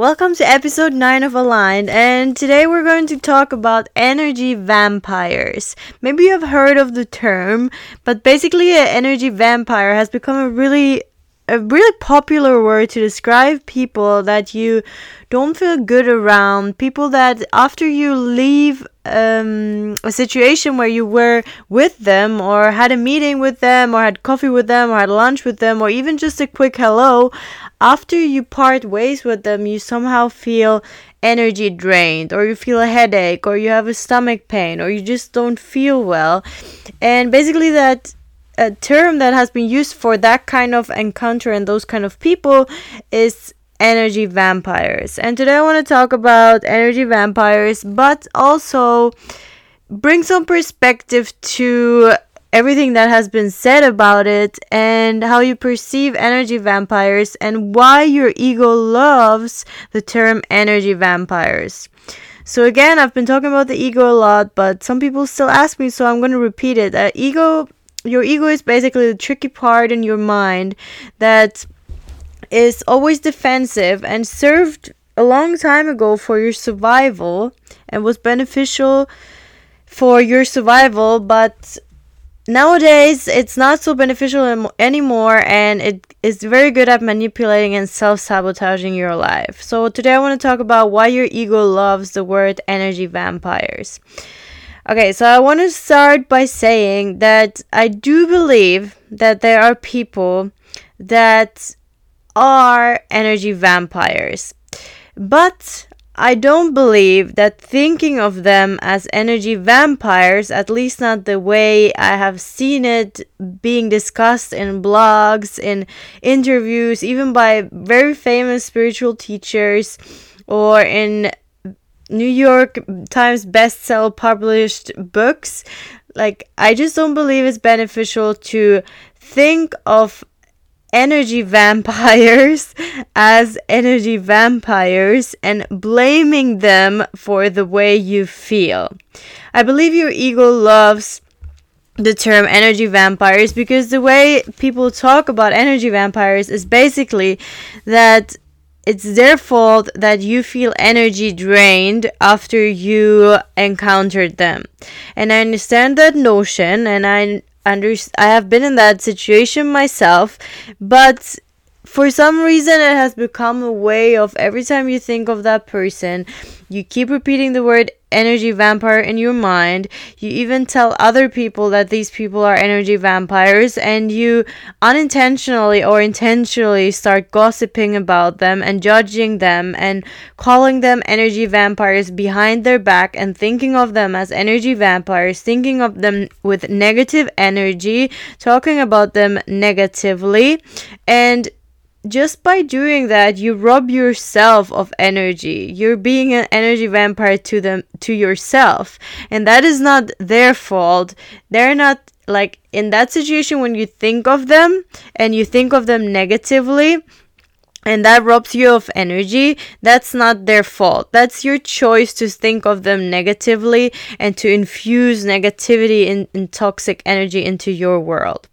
Welcome to episode 9 of Aligned, and today we're going to talk about energy vampires. Maybe you have heard of the term, but basically, an energy vampire has become a really a really popular word to describe people that you don't feel good around, people that after you leave um, a situation where you were with them or had a meeting with them or had coffee with them or had lunch with them or even just a quick hello, after you part ways with them, you somehow feel energy drained or you feel a headache or you have a stomach pain or you just don't feel well. And basically, that a term that has been used for that kind of encounter and those kind of people is energy vampires. And today I want to talk about energy vampires, but also bring some perspective to everything that has been said about it and how you perceive energy vampires and why your ego loves the term energy vampires. So again, I've been talking about the ego a lot, but some people still ask me, so I'm going to repeat it. Uh, ego your ego is basically the tricky part in your mind that is always defensive and served a long time ago for your survival and was beneficial for your survival but nowadays it's not so beneficial anymore and it is very good at manipulating and self-sabotaging your life. So today i want to talk about why your ego loves the word energy vampires Okay, so I want to start by saying that I do believe that there are people that are energy vampires. But I don't believe that thinking of them as energy vampires, at least not the way I have seen it being discussed in blogs, in interviews, even by very famous spiritual teachers, or in New York Times bestseller published books. Like, I just don't believe it's beneficial to think of energy vampires as energy vampires and blaming them for the way you feel. I believe your ego loves the term energy vampires because the way people talk about energy vampires is basically that it's their fault that you feel energy drained after you encountered them. And I understand that notion and I under I have been in that situation myself, but for some reason it has become a way of every time you think of that person, you keep repeating the word energy vampire in your mind. You even tell other people that these people are energy vampires, and you unintentionally or intentionally start gossiping about them and judging them and calling them energy vampires behind their back and thinking of them as energy vampires, thinking of them with negative energy, talking about them negatively, and just by doing that you rob yourself of energy. You're being an energy vampire to them to yourself. And that is not their fault. They're not like in that situation when you think of them and you think of them negatively and that robs you of energy, that's not their fault. That's your choice to think of them negatively and to infuse negativity and, toxic energy into your world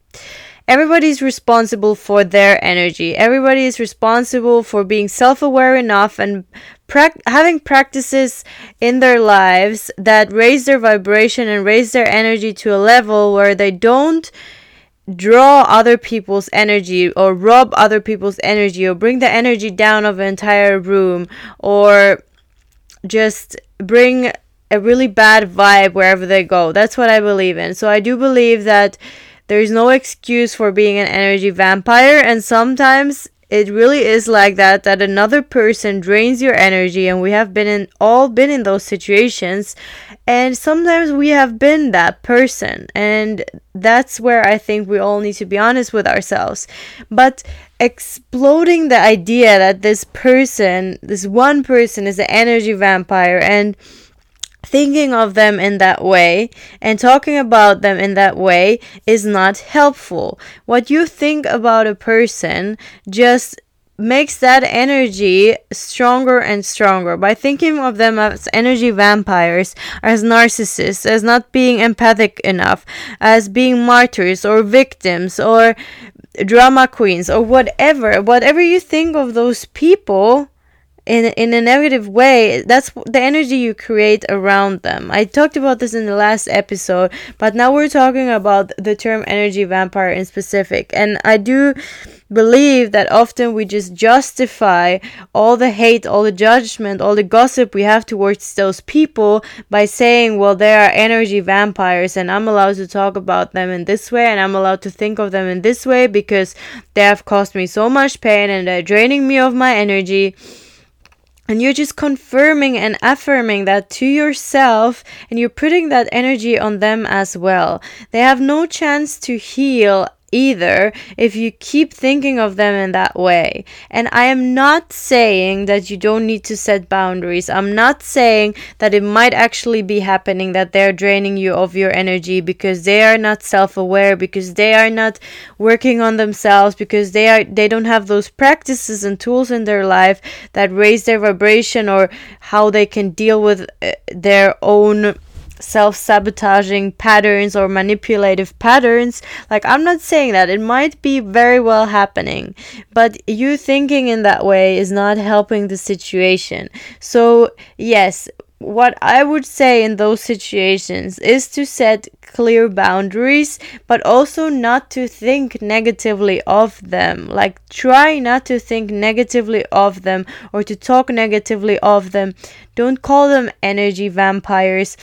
everybody's responsible for their energy. Everybody is responsible for being self aware enough and pra- having practices in their lives that raise their vibration and raise their energy to a level where they don't draw other people's energy or rob other people's energy or bring the energy down of an entire room or just bring a really bad vibe wherever they go. That's what I believe in. So I do believe that there is no excuse for being an energy vampire, and sometimes it really is like that that another person drains your energy and we have been in all been in those situations and sometimes we have been that person and that's where i think we all need to be honest with ourselves. But exploding the idea that this person this one person is an energy vampire and thinking of them in that way and talking about them in that way is not helpful. What you think about a person just makes that energy stronger and stronger by thinking of them as energy vampires, as narcissists, as not being empathic enough, as being martyrs or victims or drama queens or whatever. Whatever you think of those people in in a negative way that's the energy you create around them. I talked about this in the last episode but now we're talking about the term energy vampire in specific. And i do believe that often we just justify all the hate all the judgment all the gossip we have towards those people by saying well they are energy vampires and i'm allowed to talk about them in this way and i'm allowed to think of them in this way because they have caused me so much pain and they're draining me of my energy and you're just confirming and affirming that to yourself and you're putting that energy on them as well. They have no chance to heal either if you keep thinking of them in that way. And I am not saying that you don't need to set boundaries. I'm not saying that it might actually be happening that they're draining you of your energy because they are not self-aware because they are not working on themselves because they are they don't have those practices and tools in their life that raise their vibration or how they can deal with uh, their own self sabotaging patterns or manipulative patterns. Like, I'm not saying that. It might be very well happening, but you thinking in that way is not helping the situation. So, yes, what I would say in those situations is to set clear boundaries, but also not to think negatively of them. Like, try not to think negatively of them or to talk negatively of them. Don't call them energy vampires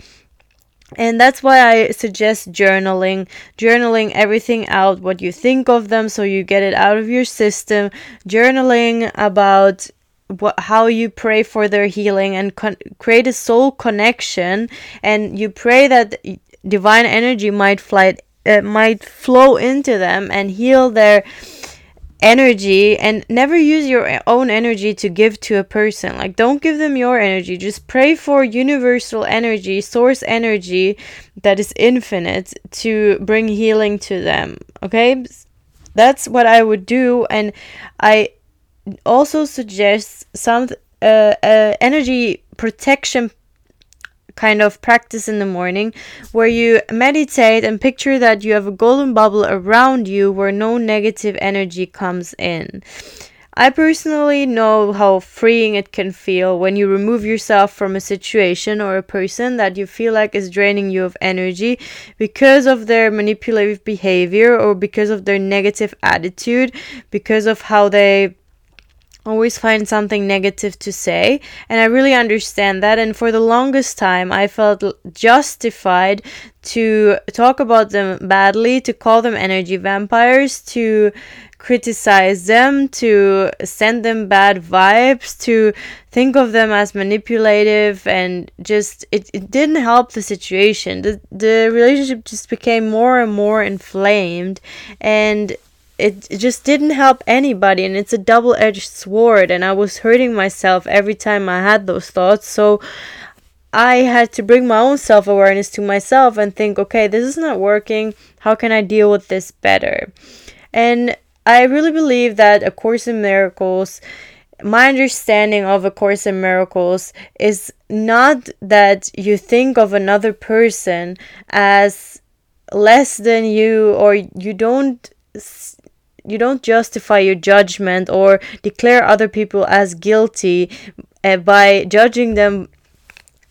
and that's why I suggest journaling. Journaling everything out, what you think of them, so you get it out of your system. Journaling about what, how you pray for their healing and con- create a soul connection. And you pray that divine energy might fly, uh, might flow into them and heal their energy and never use your own energy to give to a person. Like, don't give them your energy. Just pray for universal energy, source energy that is infinite to bring healing to them. Okay? That's what I would do. And I also suggest some uh, uh, energy protection kind of practice in the morning where you meditate and picture that you have a golden bubble around you where no negative energy comes in. I personally know how freeing it can feel when you remove yourself from a situation or a person that you feel like is draining you of energy because of their manipulative behavior or because of their negative attitude, because of how they always find something negative to say and i really understand that and for the longest time i felt justified to talk about them badly to call them energy vampires to criticize them to send them bad vibes to think of them as manipulative and just it, it didn't help the situation. The, the relationship just became more and more inflamed and it, just didn't help anybody and it's a double-edged sword and i was hurting myself every time i had those thoughts so i had to bring my own self-awareness to myself and think okay this is not working. How can i deal with this better? And i really believe that a course in miracles my understanding of a course in miracles is not that you think of another person as less than you or you don't you don't justify your judgment or declare other people as guilty uh, by judging them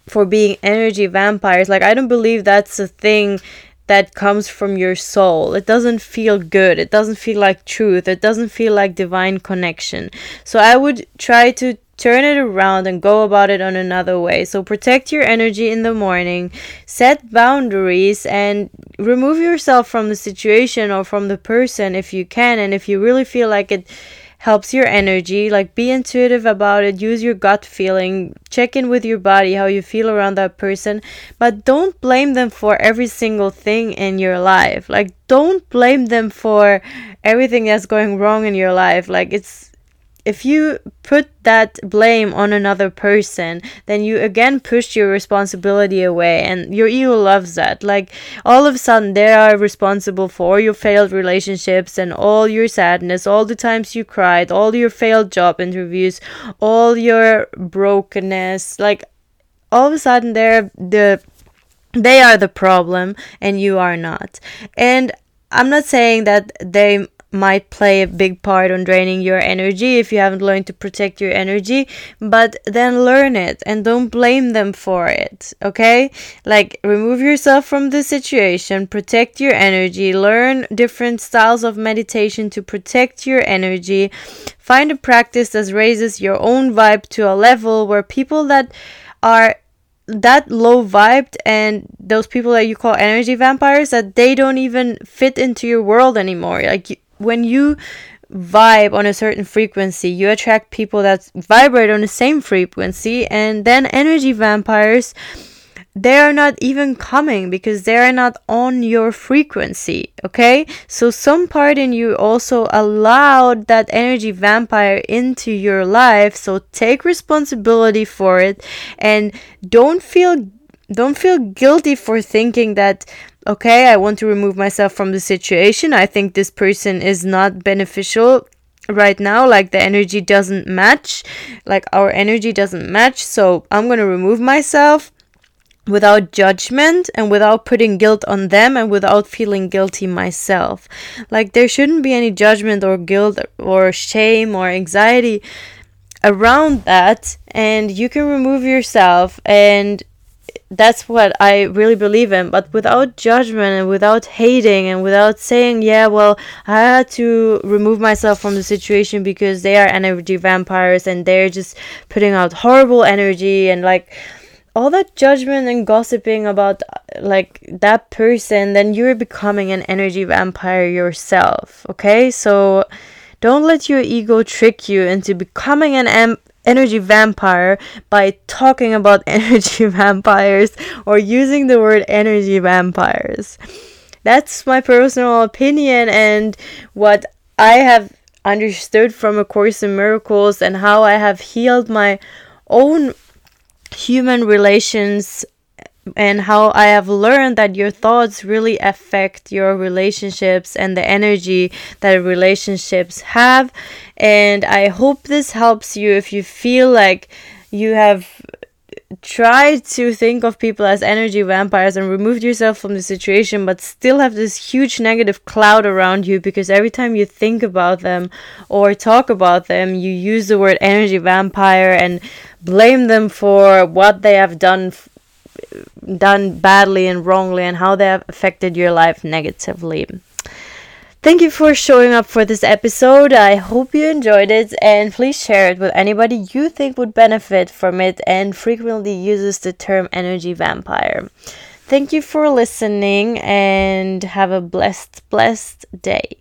for being energy vampires like i don't believe that's a thing that comes from your soul. It doesn't feel good. It doesn't feel like truth. It doesn't feel like divine connection. So I would try to turn it around and go about it on another way. So protect your energy in the morning, set boundaries, and remove yourself from the situation or from the person if you can. And if you really feel like it helps your energy, like be intuitive about it, use your gut feeling, check in with your body, how you feel around that person, but don't blame them for every single thing in your life. Like, don't blame them for everything that's going wrong in your life. Like, it's if you put that blame on another person, then you again push your responsibility away, and your ego loves that. Like, all of a sudden, they are responsible for your failed relationships and all your sadness, all the times you cried, all your failed job interviews, all your brokenness. Like, all of a sudden, they're the they are the problem and you are not. And I'm not saying that they might play a big part on draining your energy if you haven't learned to protect your energy but then learn it and don't blame them for it okay? Like remove yourself from the situation protect your energy learn different styles of meditation to protect your energy find a practice that raises your own vibe to a level where people that are that low vibed and those people that you call energy vampires that they don't even fit into your world anymore. Like when you vibe on a certain frequency, you attract people that vibrate on the same frequency, and then energy vampires they are not even coming because they are not on your frequency okay? So some part in you also allowed that energy vampire into your life so take responsibility for it and don't feel don't feel guilty for thinking that okay, I want to remove myself from the situation. I think this person is not beneficial right now. Like the energy doesn't match, like our energy doesn't match. So I'm going to remove myself without judgment and without putting guilt on them and without feeling guilty myself. Like there shouldn't be any judgment or guilt or shame or anxiety around that and you can remove yourself and that's what I really believe in. But without judgment and without hating and without saying, yeah, well, I had to remove myself from the situation because they are energy vampires and they're just putting out horrible energy and like all that judgment and gossiping about like that person, then you're becoming an energy vampire yourself. Okay, so don't let your ego trick you into becoming an am- energy vampire by talking about energy vampires or using the word energy vampires. That's my personal opinion and what I have understood from A Course in Miracles and how I have healed my own human relations and how I have learned that your thoughts really affect your relationships and the energy that relationships have. And I hope this helps you if you feel like you have tried to think of people as energy vampires and removed yourself from the situation, but still have this huge negative cloud around you because every time you think about them or talk about them, you use the word energy vampire and blame them for what they have done done badly and wrongly and how they have affected your life negatively. Thank you for showing up for this episode. I hope you enjoyed it and please share it with anybody you think would benefit from it and frequently uses the term energy vampire. Thank you for listening and have a blessed, blessed day.